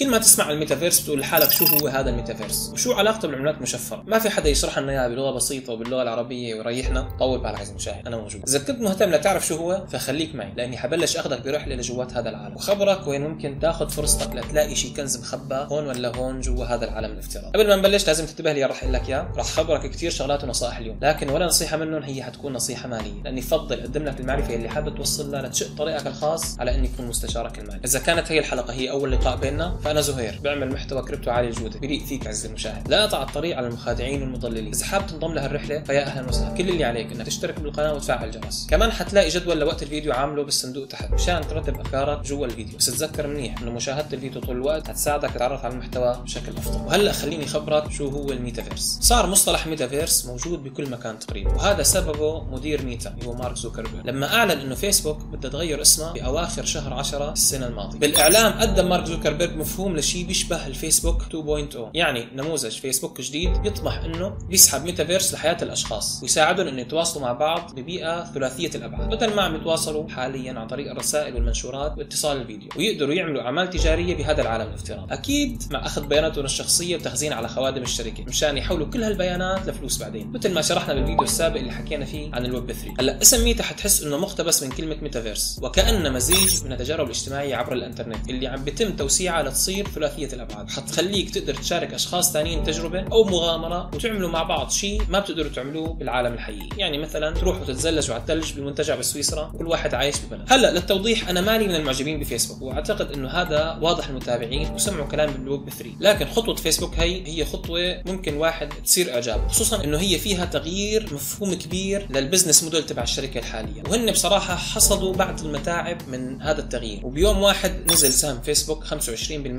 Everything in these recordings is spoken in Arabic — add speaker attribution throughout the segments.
Speaker 1: كل ما تسمع الميتافيرس بتقول لحالك شو هو هذا الميتافيرس؟ وشو علاقته بالعملات المشفرة ما في حدا يشرح لنا إياها بلغة بسيطة وباللغة العربية ويريحنا. طول بالك عزيزي المشاهد أنا موجود. إذا كنت مهتم لتعرف شو هو فخليك معي لأني حبلش أخذك برحله لجوات هذا العالم. وخبرك وين ممكن تاخذ فرصتك لتلاقي شيء كنز مخبى هون ولا هون جوا هذا العالم الافتراضي. قبل ما نبلش لازم تنتبه لي راح أقول لك اياه راح خبرك كثير شغلات ونصائح اليوم. لكن ولا نصيحة منهم هي حتكون نصيحة مالية. لأني بفضل أقدم لك المعرفة اللي حابب توصل لها لتشق طريقك الخاص على إني أكون مستشارك المالي. إذا كانت هي الحلقة هي أول لقاء بيننا فأنا زهير بعمل محتوى كريبتو عالي الجوده بليق فيك عزيزي المشاهد. لا اقطع الطريق على المخادعين والمضللين. إذا حابب تنضم لهالرحله فيا أهلا وسهلا. كل اللي عليك إنك تشترك بالقناة وتفعل الجرس. كمان حتلاقي جدول لوقت الفيديو عامله بالصندوق تحت. مشان ترتب أفكارك جوا الفيديو. بس تذكر منيح إنه مشاهدة الفيديو طول الوقت حتساعدك تتعرف على المحتوى بشكل أفضل. وهلأ خليني خبرك شو هو الميتافيرس. صار مصطلح ميتافيرس موجود بكل مكان تقريبا. وهذا سببه مدير ميتا هو مارك زوكربيرج لما أعلن إنه فيسبوك بدها تغير اسمها بأواخر شهر 10 السنة الماضية. بالإعلام قدم مارك زوكربيرج مفهوم لشيء بيشبه الفيسبوك 2.0 يعني نموذج فيسبوك جديد يطمح إنه يسحب ميتافيرس لحياة الأشخاص ويساعدهم إنه يتواصلوا مع بعض ببيئة ثلاثية الأبعاد. بدل ما عم يتواصلوا حاليا عن طريق الرسائل والمنشورات واتصال الفيديو ويقدروا يعملوا أعمال تجارية بهذا العالم الافتراضي. أكيد مع أخذ بياناتهم الشخصية وتخزين على خوادم الشركة مشان يحولوا كل هالبيانات لفلوس بعدين مثل ما شرحنا بالفيديو السابق اللي حكينا فيه عن الويب 3 هلأ اسم ميتا حتحس إنه مقتبس من كلمة ميتافيرس وكأنه مزيج من التجارب الاجتماعية عبر الإنترنت اللي عم بيتم توسيعها ثلاثية الأبعاد. حتخليك تقدر تشارك أشخاص ثانيين تجربة أو مغامرة وتعملوا مع بعض شيء ما بتقدروا تعملوه بالعالم الحقيقي. يعني مثلا تروحوا تتزلجوا على الثلج بالمنتجع بسويسرا كل واحد عايش ببلد هلأ للتوضيح أنا مالي من المعجبين بفيسبوك وأعتقد إنه هذا واضح المتابعين وسمعوا كلام بالويب 3 لكن خطوة فيسبوك هي هي خطوة ممكن واحد تصير إعجاب خصوصا إنه هي فيها تغيير مفهوم كبير لل business model تبع الشركة الحالية. وهن بصراحة حصدوا بعض المتاعب من هذا التغيير. وبيوم واحد نزل سهم فيسبوك 25%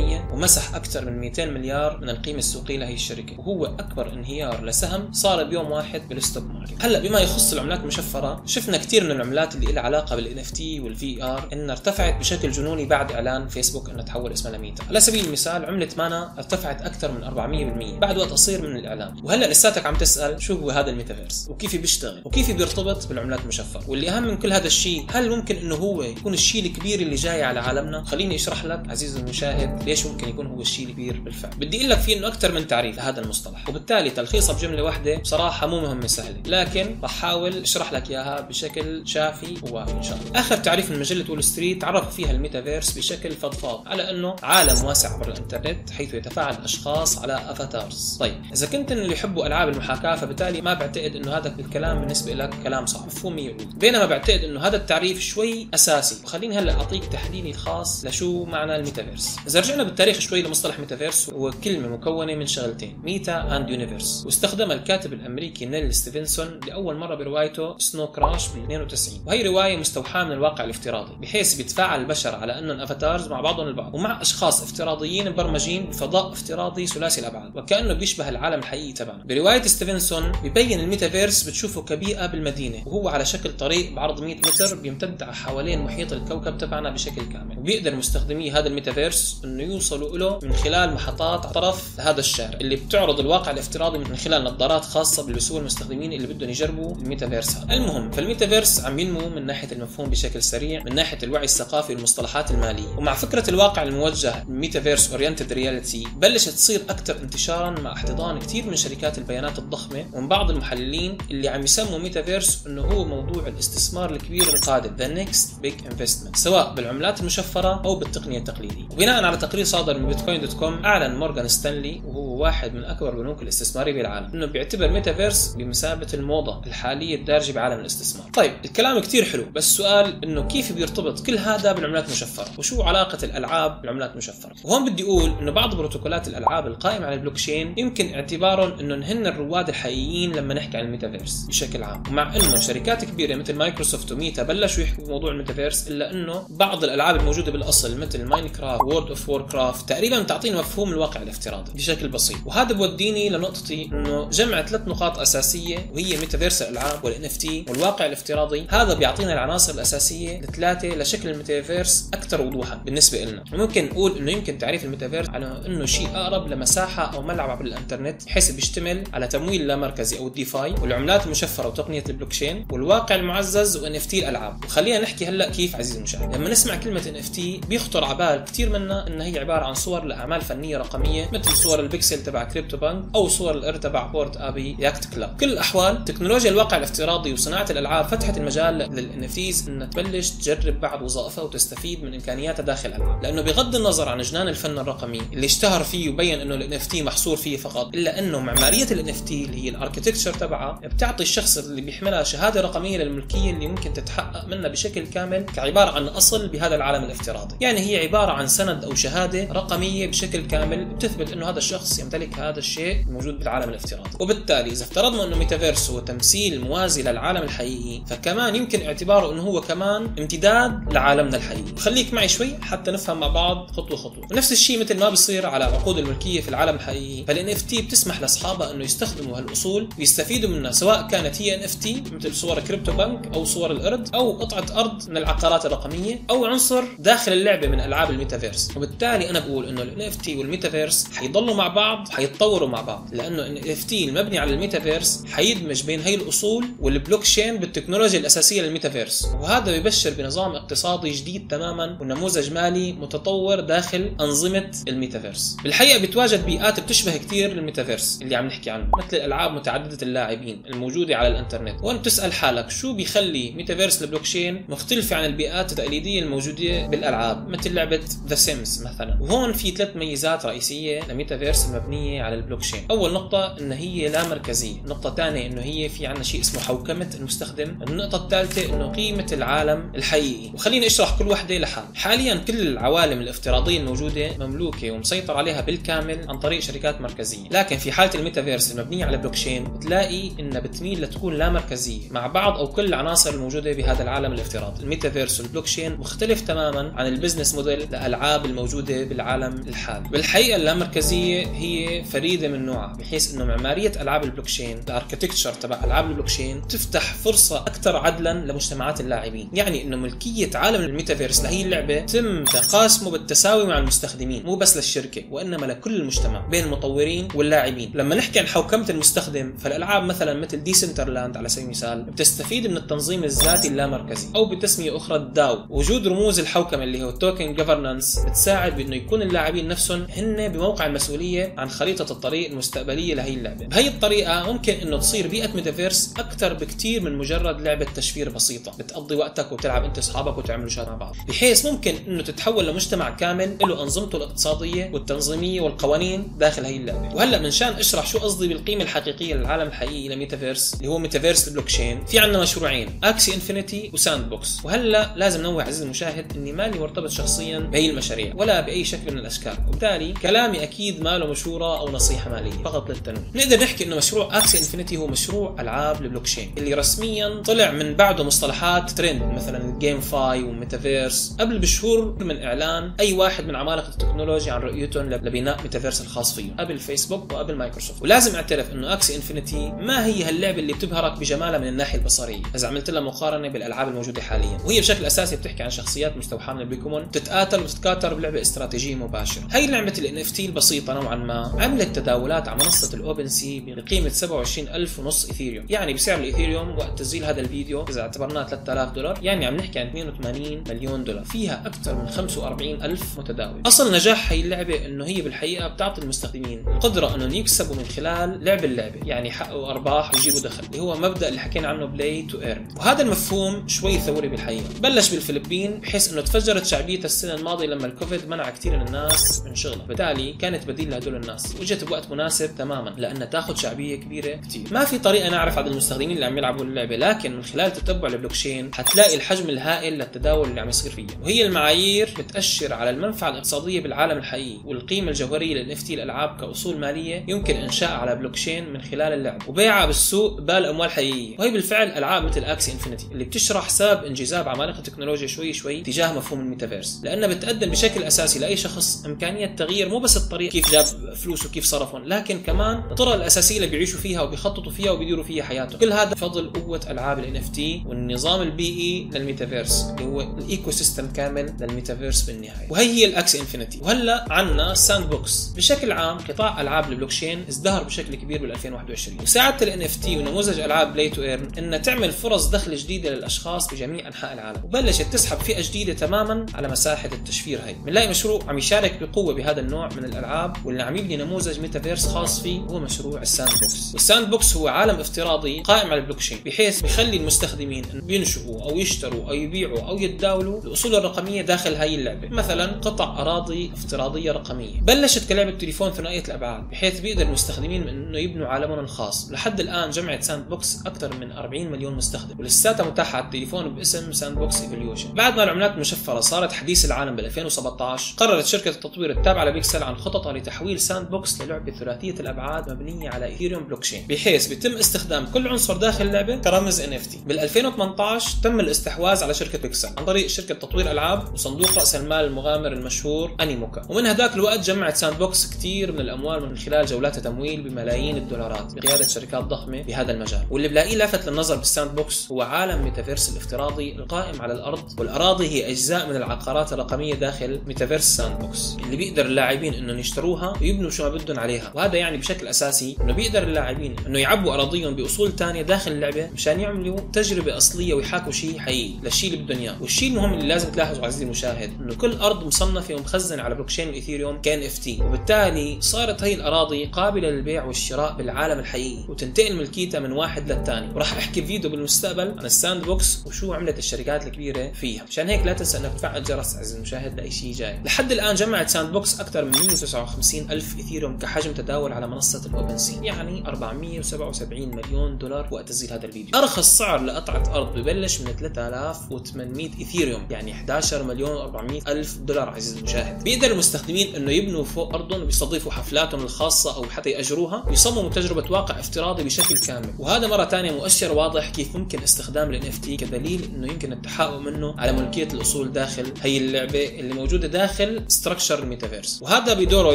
Speaker 1: ومسح أكثر من 200 مليار من القيمة السوقية لهي الشركة. وهو أكبر انهيار لسهم صار بيوم واحد بال stock market. هلأ بما يخص العملات المشفرة شفنا كثير من العملات اللي لها علاقة بال NFT وال VR إنها ارتفعت بشكل جنوني بعد إعلان فيسبوك إنها تحول اسمها لميتا. على سبيل المثال عملة مانا ارتفعت أكثر من 400% بعد وقت قصير من الإعلان. وهلأ لساتك عم تسأل شو هو هذا الميتافيرس؟ وكيف بيشتغل؟ وكيف بيرتبط بالعملات المشفرة؟ واللي أهم من كل هذا الشيء هل ممكن إنه هو يكون الشيء الكبير اللي جاي على عالمنا؟ خليني أشرح لك عزيزي المشاهد ليش ممكن يكون هو الشيء الكبير بالفعل؟ بدي أقول لك في إنه أكثر من تعريف لهذا المصطلح. وبالتالي تلخيصها بجملة واحدة بصراحة مو مهمة سهلة. لكن راح احاول أشرح لك إياها بشكل شافي ووافي إن شاء الله. آخر تعريف من مجلة وول ستريت عرف فيها الميتافيرس بشكل فضفاض على إنه عالم واسع عبر الإنترنت حيث يتفاعل الاشخاص على avatars. طيب إذا كنت من اللي يحبوا ألعاب المحاكاة فبالتالي ما بعتقد إنه هذا الكلام بالنسبة لك كلام صعب مفهوم 100 بينما بعتقد إنه هذا التعريف شوي أساسي. وخليني هلأ أعطيك تحليلي الخاص لشو معنى الميتافيرس. إذا رجعنا بالتاريخ شوي لمصطلح ميتافيرس هو كلمة مكونة من شغلتين meta and universe واستخدمها الكاتب الأمريكي نيل ستيفنسون لأول مرة بروايته Snow Crash بال 92 وهي رواية مستوحاة من الواقع الافتراضي بحيث بيتفاعل البشر على أنهم avatars مع بعضهم البعض. ومع أشخاص افتراضيين مبرمجين بفضاء افتراضي ثلاثي الأبعاد وكأنه بيشبه العالم الحقيقي تبعنا برواية ستيفنسون ببين الميتافيرس بتشوفه كبيئة بالمدينة وهو على شكل طريق بعرض 100 متر بيمتد حوالين محيط الكوكب تبعنا بشكل كامل. وبيقدر مستخدمي هذا الميتافيرس إنه يوصلوا له من خلال محطات طرف هذا الشارع اللي بتعرض الواقع الافتراضي من خلال نظارات خاصة بيلبسوها المستخدمين اللي بدهم يجربوا الميتافيرس هذا. المهم فالميتافيرس عم ينمو من ناحية المفهوم بشكل سريع من ناحية الوعي الثقافي والمصطلحات المالية. ومع فكرة الواقع الموجه الميتافيرس oriented reality بلشت تصير أكثر انتشارا مع احتضان كثير من شركات البيانات الضخمة ومن بعض المحللين اللي عم يسموا ميتافيرس إنه هو موضوع الاستثمار الكبير القادم the next big investment سواء بالعملات المشفرة أو بالتقنية التقليدية. وبناء على تقرير صادر من بيتكوين dot com أعلن مورغان ستانلي وهو واحد من أكبر البنوك الاستثماريه بالعالم إنه بيعتبر ميتافيرس بمثابة الموضة الحالية الدارجة بعالم الاستثمار. طيب الكلام كثير حلو بس السؤال إنه كيف بيرتبط كل هذا بالعملات المشفره وشو علاقة الألعاب بالعملات المشفره وهون بدي أقول إنه بعض بروتوكولات الألعاب القائمة على البلوكشين يمكن اعتبارهم انه هن الرواد الحقيقيين لما نحكي عن الميتافيرس بشكل عام. ومع إنه شركات كبيرة مثل مايكروسوفت وميتا بلشوا يحكوا بموضوع الميتافيرس إلا إنه بعض الألعاب الموجوده بالأصل مثل Minecraft و World of Warcraft تقريبا تعطينا مفهوم الواقع الافتراضي بشكل بسيط. وهذا بوديني لنقطتي إنه جمع ثلاث نقاط أساسية وهي ميتافيرس الألعاب وال NFT والواقع الافتراضي. هذا بيعطينا العناصر الأساسية الثلاثة لشكل الميتافيرس أكثر وضوحا بالنسبة لنا ممكن نقول إنه يمكن تعريف الميتافيرس على إنه شيء أقرب لمساحة أو ملعب عبر الإنترنت بحيث بيشتمل على تمويل لا مركزي أو ال DeFi والعملات المشفرة وتقنية البلوكشين والواقع المعزز و NFT الألعاب. وخلينا نحكي هلأ كيف عزيزي المشاهد. لما نسمع كلمة NFT بيخطر على بال كثير منها انها هي عبارة عن صور لأعمال فنية رقمية مثل صور البكسل تبع CryptoPunk أو صور القرد تبع Bored Ape Yacht Club كل الأحوال تكنولوجيا الواقع الافتراضي وصناعة الألعاب فتحت المجال لل NFT انها تبلش تجرب بعض وظائفها وتستفيد من إمكانياتها داخل الألعاب. لأنه بغض النظر عن جنون الفن الرقمي اللي اشتهر فيه وبين إنه ال NFT محصور فيه فقط إلا إنه معمارية ال NFT اللي هي ال architecture تبعها بتعطي الشخص اللي بيحملها شهادة رقمية للملكية اللي ممكن تتحقق منها بشكل كامل كعبارة عن أصل بهذا العالم الافتراضي يعني هي عبارة عن سند أو شهادة رقمية بشكل كامل بتثبت إنه هذا الشخص يمتلك هذا الشيء الموجود بالعالم الافتراضي. وبالتالي إذا افترضنا إنه ميتافيرس هو تمثيل موازي للعالم الحقيقي فكمان يمكن اعتباره إنه هو كمان امتداد لعالمنا الحقيقي. خليك معي شوي حتى نفهم مع بعض خطوة خطوة. ونفس الشيء مثل ما بصير على عقود الملكية في العالم الحقيقي NFT بتسمح لأصحابها إنه يستخدموا هالأصول ويستفيدوا منها سواء كانت ال NFT مثل صور كريبتو بانك أو صور القرد أو قطعة أرض من العقارات الرقمية أو عنصر داخل اللعبة من ألعاب الميتافيرس. وبالتالي أنا بقول إنه ال NFT وال metaverse حيضلوا مع بعض حيتطوروا مع بعض. لأنه ال NFT المبني على الميتافيرس حيدمج بين هي الأصول والبلوك تشين بالتكنولوجيا الأساسية للميتافيرس. وهذا بيبشر بنظام اقتصادي جديد تماما ونموذج مالي متطور داخل أنظمة الميتافيرس. بالحقيقة بتواجد بيئات بتشبه كثير الميتافيرس اللي عم نحكي عنه مثل الالعاب متعددة اللاعبين الموجودة على الإنترنت. وأنت بتسأل حالك شو بيخلي metaverse ال blockchain مختلفة عن البيئات التقليدية الموجودة بالألعاب مثل لعبة The Sims مثلا. وهون في ثلاث ميزات رئيسية لميتافيرس المبنيه على البلوكشين. أول نقطة ان هي لا مركزية. النقطه الثانية إنه هي في عندنا شيء اسمه حوكمة المستخدم. النقطة الثالثة إنه قيمة العالم الحقيقي. وخليني أشرح كل وحدة لحال. حاليا كل العوالم الافتراضية الموجودة مملوكة ومسيطر عليها بالكامل عن طريق شركات مركزية. لكن في حالة الميتافيرس المبنية على بلوكشين بتلاقي انها بتميل لتكون لا مركزية مع بعض أو كل العناصر الموجودة بهذا العالم الافتراضي. ال metaverse وال blockchain مختلف تماما عن البزنس موديل للالعاب الموجودة بالعالم الحالي. بالحقيقة اللامركزية هي فريدة من نوعها بحيث إنه معمارية ألعاب البلوكشين الاركتكتشر تبع ألعاب البلوكشين تفتح فرصة أكثر عدلا لمجتمعات اللاعبين. يعني إنه ملكية عالم الميتافيرس لهي اللعبة تم تقاسمه بالتساوي مع المستخدمين مو بس للشركة وإنما لكل المجتمع بين المطورين واللاعبين. لما نحكي عن حوكمة المستخدم فالألعاب مثلا مثل Decentraland على سبيل المثال بتستفيد من التنظيم الذاتي اللامركزي أو بتسمية أخرى ال DAO. وجود رموز الحوكمة اللي هو ال token governance بتساعد بإنه يكون اللاعبين نفسهم هن بموقع المسؤولية عن خريطة الطريق المستقبلية لهي اللعبة. بهي الطريقة ممكن إنه تصير بيئة ميتافيرس أكثر بكثير من مجرد لعبة تشفير بسيطة. بتقضي وقتك وتلعب أنت اصحابك وتعملوا شغل مع بعض. بحيث ممكن إنه تتحول لمجتمع كامل له أنظمته الاقتصادية والتنظيمية والقوانين داخل هي اللعبة. وهلأ منشان أشرح شو قصدي بالقيمة الحقيقية للعالم الحقيقي لميتافيرس اللي هو metaverse ال blockchain في عندنا مشروعين Axie Infinity و Sandbox وهلأ لازم نوه عزيزي المشاهد إني ماني مرتبط شخصيا بهي المشاريع ولا بأي شكل من الأشكال. وبالتالي كلامي أكيد ما له مشوره أو نصيحة مالية. فقط للتنويه. نقدر نحكي إنه مشروع Axie Infinity هو مشروع ألعاب البلوكشين اللي رسميا طلع من بعده مصطلحات ترند مثلا GameFi و metaverse قبل بشهور من إعلان أي واحد من عمالقة التكنولوجيا عن رؤيتهم لبناء ميتافيرس الخاص فيه قبل فيسبوك وقبل مايكروسوفت. ولازم أعترف إنه Axie Infinity ما هي هاللعبة اللي بتبهرك بجمالها من الناحية البصرية. إذا عملت لها مقارنة بالألعاب الموجودة حاليا. وهي بشكل أساسي بتحكي عن شخصيات مستوحاة من البوكيمون تتقاتل وتتكاثر بلعبة استراتيجية مباشرة. هي لعبه ال NFT البسيطة نوعا ما عملت تداولات على منصة ال OpenSea بقيمة 27000 ونص ايثيريوم يعني بسعر الايثيريوم وقت تسجيل هذا الفيديو إذا اعتبرناه 3000 دولار يعني عم نحكي عن 82 مليون دولار. فيها أكثر من 45 ألف متداول. أصل نجاح هي اللعبة إنه هي بالحقيقة بتعطي المستخدمين القدره إنهم يكسبوا من خلال لعب اللعبة. يعني يحققوا أرباح ويجيبوا دخل اللي هو مبدأ اللي حكينا عنه play to earn وهذا المفهوم شوي ثوري بالحقيقة. بلش بالفلبين بحيث إنه تفجرت شعبيتها السنة الماضية لما الكوفيد منع كثير من الناس من شغلها بالتالي كانت بديل لهدول الناس. وجت بوقت مناسب تماما لأنها تاخذ شعبية كبيرة كثير. ما في طريقة نعرف عدد المستخدمين اللي عم يلعبوا اللعبة لكن من خلال تتبع البلوكشين حتلاقي الحجم الهائل للتداول اللي عم يصير فيها. وهي المعايير بتأشر على المنفعة الاقتصادية بالعالم الحقيقي والقيمة الجوهرية ل NFT الالعاب كأصول مالية يمكن انشائها على بلوكشين من خلال اللعب. وبيعها بالسوق بال أموال حقيقية. وهي بالفعل ألعاب مثل Axie Infinity اللي بتشرح سبب انجذاب عمالقة التكنولوجيا شوي شوي تجاه مفهوم الميتافيرس. لأنها بتقدم بشكل أساسي لأي شخص إمكانية تغيير مو بس الطريق كيف جاب فلوس وكيف صرفهم لكن كمان الطرق الأساسية اللي بيعيشوا فيها وبيخططوا فيها وبيديروا فيها حياتهم. كل هذا بفضل قوة ألعاب ال NFT والنظام البيئي للميتافيرس اللي هو ال ecosystem كامل للميتافيرس بالنهاية. وهي هي ال Axie Infinity. وهلأ عندنا Sandbox بشكل عام قطاع ألعاب البلوكشين ازدهر بشكل كبير بال 2021 وساعدت ال NFT ونموذج ألعاب play to earn انها تعمل فرص دخل جديدة للأشخاص بجميع أنحاء العالم. وبلشت تسحب فئة جديدة تماما تماما على مساحة التشفير هي بنلاقي مشروع عم يشارك بقوة بهذا النوع من الألعاب واللي عم يبني نموذج ميتافيرس خاص فيه هو مشروع ال Sandbox وال Sandbox هو عالم افتراضي قائم على البلوكشين بحيث بيخلي المستخدمين ينشئوا أو يشتروا أو يبيعوا أو يتداولوا الاصول الرقمية داخل هاي اللعبة. مثلا قطع أراضي افتراضية رقمية. بلشت كلعبة تليفون ثنائية الأبعاد بحيث بيقدر المستخدمين إنه يبنوا عالمهم الخاص لحد الآن جمعت Sandbox أكثر من 40 مليون مستخدم ولساتها متاحة على التليفون باسم Sandbox Evolution. بعد ما العملات المشفره صارت حديث العالم بال 2017 قررت شركة التطوير التابعة لبيكسل عن خططها لتحويل Sandbox للعبة ثلاثية الأبعاد مبنية على Ethereum blockchain بحيث بيتم استخدام كل عنصر داخل اللعبة كرمز NFT بال 2018 تم الاستحواذ على شركة بيكسل عن طريق شركة تطوير ألعاب وصندوق رأس المال المغامر المشهور أنيموكا. ومن هذاك الوقت جمعت Sandbox كثير من الأموال من خلال جولات تمويل بملايين الدولارات بقيادة شركات ضخمة بهذا المجال. واللي بلاقيه لافت للنظر بال Sandbox هو عالم ميتافيرس الافتراضي القائم على الأرض والأراضي هي من العقارات الرقمية داخل metaverse Sandbox اللي بيقدر اللاعبين إنهم يشتروها ويبنوا شو ما بدهم عليها. وهذا يعني بشكل أساسي إنه بيقدر اللاعبين إنه يعبوا أراضيهم بأصول ثانية داخل اللعبة مشان يعملوا تجربة أصلية ويحاكوا شيء حقيقي للشيء اللي بدهم إياه. والشيء المهم اللي لازم تلاحظه عزيزي المشاهد إنه كل أرض مصنفة ومخزنة على blockchain ال Ethereum ك NFT. وبالتالي صارت هي الأراضي قابلة للبيع والشراء بالعالم الحقيقي. وتنتقل ملكيتها من واحد للثاني وراح أحكي فيديو بالمستقبل عن ال Sandbox وشو عملت الشركات الكبيرة فيها. عشان هيك لا تنسى انك تفعل جرس عزيزي المشاهد لأي شيء جاي. لحد الآن جمعت Sandbox أكثر من 159 ألف Ethereum كحجم تداول على منصة ال OpenSea يعني 477 مليون دولار وقت تسجيل هذا الفيديو. أرخص سعر لقطعة أرض ببلش من 3800 Ethereum يعني 11 مليون و400 ألف دولار عزيزي المشاهد. بيقدر المستخدمين إنه يبنوا فوق ارضهم ويستضيفوا حفلاتهم الخاصة أو حتى يأجروها ويصمموا تجربة واقع افتراضي بشكل كامل. وهذا مرة ثانية مؤشر واضح كيف ممكن استخدام ال NFT كدليل إنه يمكن التحقق منه على ملكية الأصول داخل هي اللعبة اللي موجودة داخل structure ال metaverse وهذا بدوره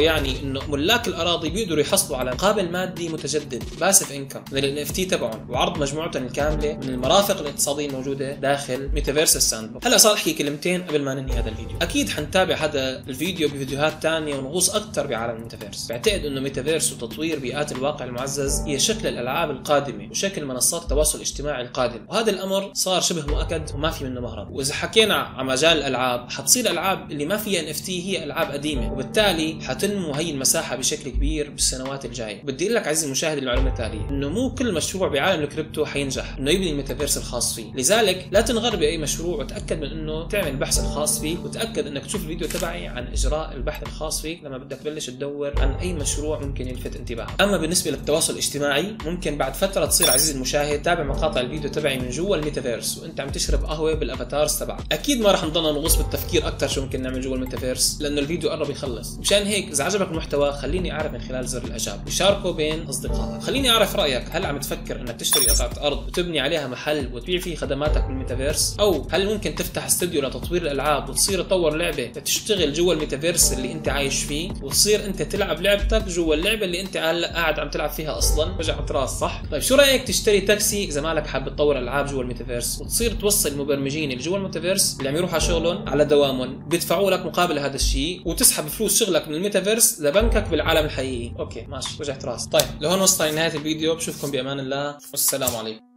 Speaker 1: يعني إنه ملاك الأراضي بيقدروا يحصلوا على مقابل مادي متجدد passive income من ال NFT تبعهم وعرض مجموعتهم الكاملة من المرافق الاقتصادية الموجودة داخل metaverse ال Sandbox هلا صار أحكي كلمتين قبل ما ننهي هذا الفيديو. أكيد حنتابع هذا الفيديو بفيديوهات ثانية ونغوص أكثر بعالم الميتافيرس بعتقد إنه ميتافيرس وتطوير بيئات الواقع المعزز هي شكل الألعاب القادمة وشكل منصات التواصل الاجتماعي القادم وهذا الأمر صار شبه مؤكد وما في منه مهرب. وإذا حكينا عن مجال الالعاب حتصير الالعاب اللي ما فيها NFT هي ألعاب قديمة. وبالتالي حتنمو هي المساحة بشكل كبير بالسنوات الجاية. بدي أقول لك عزيزي المشاهد المعلومة التالية إنه مو كل مشروع بعالم الكريبتو حينجح إنه يبني الميتافيرس الخاص فيه. لذلك لا تنغر باي مشروع وتأكد من إنه تعمل البحث الخاص فيك وتأكد إنك تشوف الفيديو تبعي عن إجراء البحث الخاص فيك لما بدك تبلش تدور عن أي مشروع ممكن يلفت انتباهك. أما بالنسبة للتواصل الاجتماعي ممكن بعد فترة تصير عزيزي المشاهد تابع مقاطع الفيديو تبعي من جوا الميتافيرس وأنت عم تشرب قهوة بال avatars تبعك. أكيد ما راح نضلنا نغوص بالتفكير أكثر شو ممكن نعمل جوا الميتافيرس لأنه الفيديو قرب يخلص. مشان هيك إذا عجبك المحتوى خليني أعرف من خلال زر الإعجاب. وشاركه بين أصدقائك. خليني أعرف رأيك هل عم تفكر إنك تشتري قطعة أرض وتبني عليها محل وتبيع فيه خدماتك بالميتافيرس؟ أو هل ممكن تفتح استوديو لتطوير الألعاب وتصير تطور لعبة تشتغل جوا الميتافيرس اللي أنت عايش فيه؟ وتصير أنت تلعب لعبتك جوا اللعبة اللي أنت هلأ قاعد عم تلعب فيها أصلا؟ وجع راس صح؟ طيب شو رأيك تشتري تاكسي إذا مالك حابب تطور ألعاب جوا الميتافيرس؟ وتصير توصل المبرمجين اللي جوا الميتافيرس اللي عم يروحوا شغلهم على دوامهم. بيدفعوا لك مقابل هذا الشيء وتسحب فلوس شغلك من الميتافيرس لبنكك بالعالم الحقيقي. okay ماشي. وجعت راس طيب لهون وصلنا لنهايه الفيديو. بشوفكم بأمان الله. والسلام عليكم.